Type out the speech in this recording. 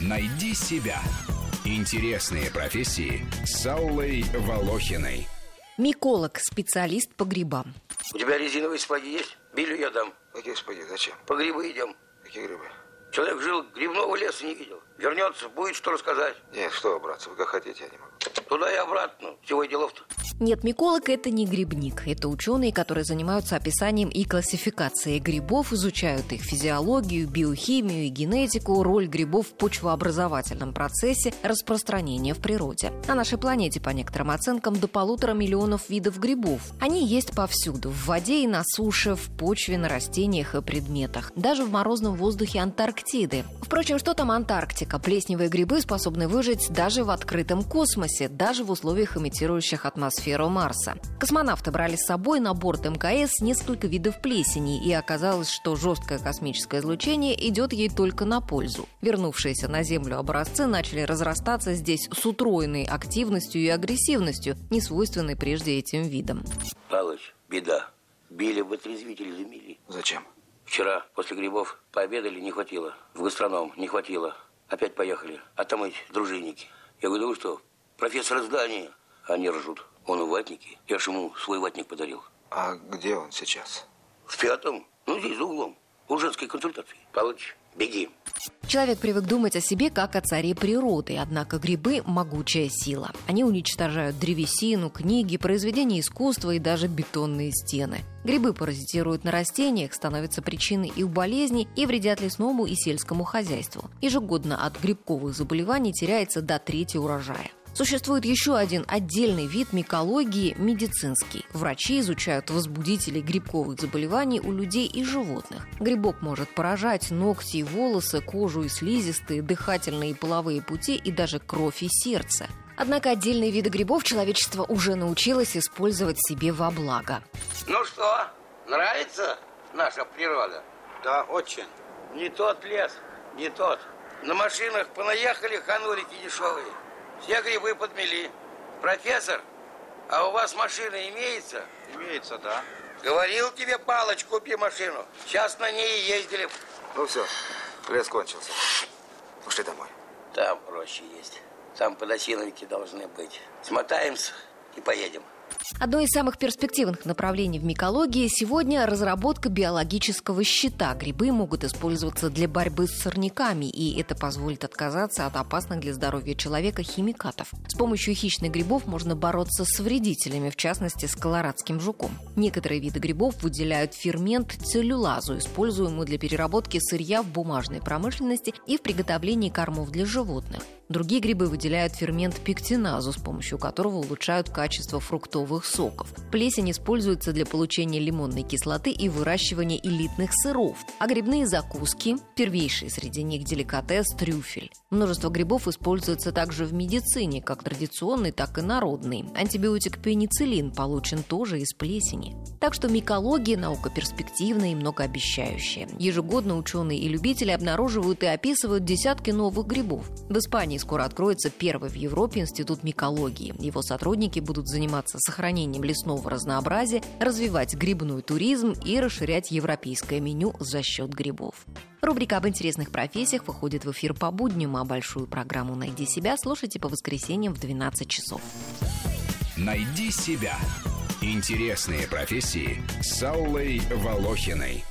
Найди себя. Интересные профессии с Аллой Волохиной. Миколог, специалист по грибам. У тебя резиновые сапоги есть? Билю я дам. Какие сапоги? Зачем? По грибы идем. Какие грибы? Человек жил, грибного леса не видел. Вернется, будет что рассказать. Нет, что, братцы, вы как хотите, я не могу. Туда и обратно. Всего и делов-то. Нет, миколог – это не грибник. Это ученые, которые занимаются описанием и классификацией грибов, изучают их физиологию, биохимию и генетику, роль грибов в почвообразовательном процессе, распространения в природе. На нашей планете, по некоторым оценкам, до полутора миллионов видов грибов. Они есть повсюду – в воде и на суше, в почве, на растениях и предметах. Даже в морозном воздухе Антарктиды. Впрочем, что там Антарктика? Плесневые грибы способны выжить даже в открытом космосе, даже в условиях, имитирующих атмосферу Марса. Космонавты брали с собой на борт МКС несколько видов плесени, и оказалось, что жесткое космическое излучение идет ей только на пользу. Вернувшиеся на Землю образцы начали разрастаться здесь с утроенной активностью и агрессивностью, не свойственной прежде этим видам. Палыч, беда. Били в отрезвитель замели. Зачем? Вчера после грибов пообедали, не хватило. В гастроном не хватило. Опять поехали. А там эти дружинники. Я говорю, да вы что, профессор здания? Они ржут. Он в ватнике. Я ж ему свой ватник подарил. А где он сейчас? В пятом. Ну, здесь за углом. У женской консультации. Палыч, беги. Человек привык думать о себе как о царе природы, однако грибы – могучая сила. Они уничтожают древесину, книги, произведения искусства и даже бетонные стены. Грибы паразитируют на растениях, становятся причиной их болезней и вредят лесному и сельскому хозяйству. Ежегодно от грибковых заболеваний теряется до трети урожая. Существует еще один отдельный вид микологии – медицинский. Врачи изучают возбудители грибковых заболеваний у людей и животных. Грибок может поражать ногти и волосы, кожу и слизистые, дыхательные и половые пути и даже кровь и сердце. Однако отдельные виды грибов человечество уже научилось использовать себе во благо. Ну что, нравится наша природа? Да, очень. Не тот лес, не тот. На машинах понаехали ханурики дешевые. Все грибы подмели. Профессор, а у вас машина имеется? Имеется, да. Говорил тебе, Палыч, купи машину. Сейчас на ней ездили. Ну все, лес кончился. Пошли домой. Там проще есть. Там подосиновики должны быть. Смотаемся и поедем. Одно из самых перспективных направлений в микологии сегодня разработка биологического щита. Грибы могут использоваться для борьбы с сорняками, и это позволит отказаться от опасных для здоровья человека химикатов. С помощью хищных грибов можно бороться с вредителями, в частности, с колорадским жуком. Некоторые виды грибов выделяют фермент целлюлазу, используемую для переработки сырья в бумажной промышленности и в приготовлении кормов для животных. Другие грибы выделяют фермент пектиназу, с помощью которого улучшают качество фруктовых соков. Плесень используется для получения лимонной кислоты и выращивания элитных сыров. А грибные закуски – первейший среди них деликатес – трюфель. Множество грибов используется также в медицине, как традиционный, так и народный. Антибиотик пенициллин получен тоже из плесени. Так что микология – наука перспективная и многообещающая. Ежегодно ученые и любители обнаруживают и описывают десятки новых грибов. В Испании скоро откроется первый в Европе институт микологии. Его сотрудники будут заниматься сохранением лесного разнообразия, развивать грибной туризм и расширять европейское меню за счет грибов. Рубрика об интересных профессиях выходит в эфир по будням, а большую программу «Найди себя» слушайте по воскресеньям в 12 часов. Найди себя. Интересные профессии с Аллой Волохиной.